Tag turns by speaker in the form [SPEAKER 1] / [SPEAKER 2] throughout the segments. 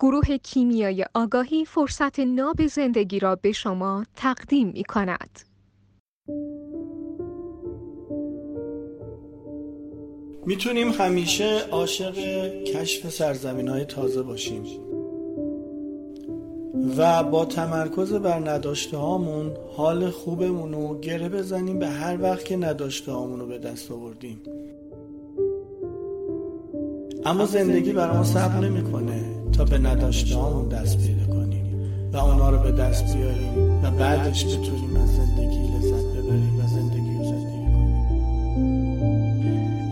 [SPEAKER 1] گروه کیمیای آگاهی فرصت ناب زندگی را به شما تقدیم می کند.
[SPEAKER 2] می‌تونیم همیشه عاشق کشف سرزمین های تازه باشیم و با تمرکز بر نداشته هامون حال خوبمون رو گره بزنیم به هر وقت که نداشته هامون رو به دست آوردیم اما زندگی برای ما صبر نمی‌کنه تا به نداشته هامون دست پیدا کنیم و اونا رو به دست بیاریم و بعدش بتونیم از زندگی لذت ببریم و زندگی رو زندگی کنیم.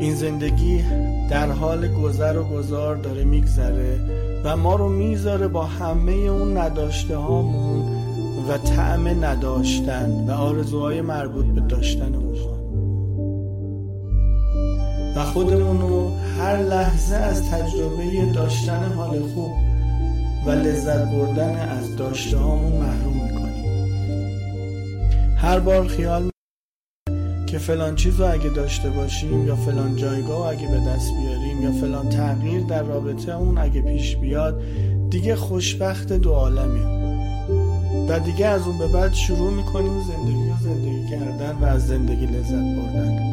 [SPEAKER 2] این زندگی در حال گذر و گذار داره میگذره و ما رو می‌ذاره با همه اون نداشته هامون و طعم نداشتن و آرزوهای مربوط به داشتن اونها. و خودمون رو هر لحظه از تجربه داشتن حال خوب و لذت بردن از داشته هامون محروم می‌کنیم. هر بار خیال که فلان چیز رو اگه داشته باشیم یا فلان جایگاه اگه به دست بیاریم یا فلان تغییر در رابطه اون اگه پیش بیاد دیگه خوشبخت دو عالمیم. و دیگه از اون به بعد شروع می‌کنیم زندگی و زندگی کردن و از زندگی لذت بردن.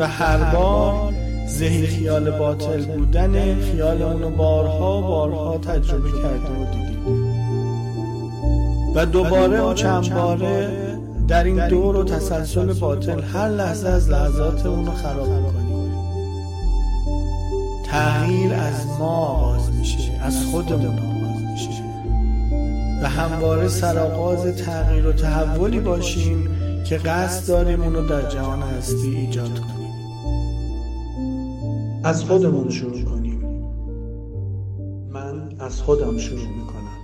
[SPEAKER 2] و هر بار ذهن خیال باطل بودن خیال اونو بارها بارها تجربه کرده و دیدیم و دوباره و چند باره در این دور و تسلسل باطل هر لحظه از لحظات اونو خراب می‌کنیم تغییر از ما آغاز میشه از خودمون آغاز میشه. و همواره سرآغاز تغییر و تحولی باشیم که قصد داریم اونو در جهان هستی ایجاد کنیم. از خودمون شروع کنیم. من از خودم شروع می‌کنم.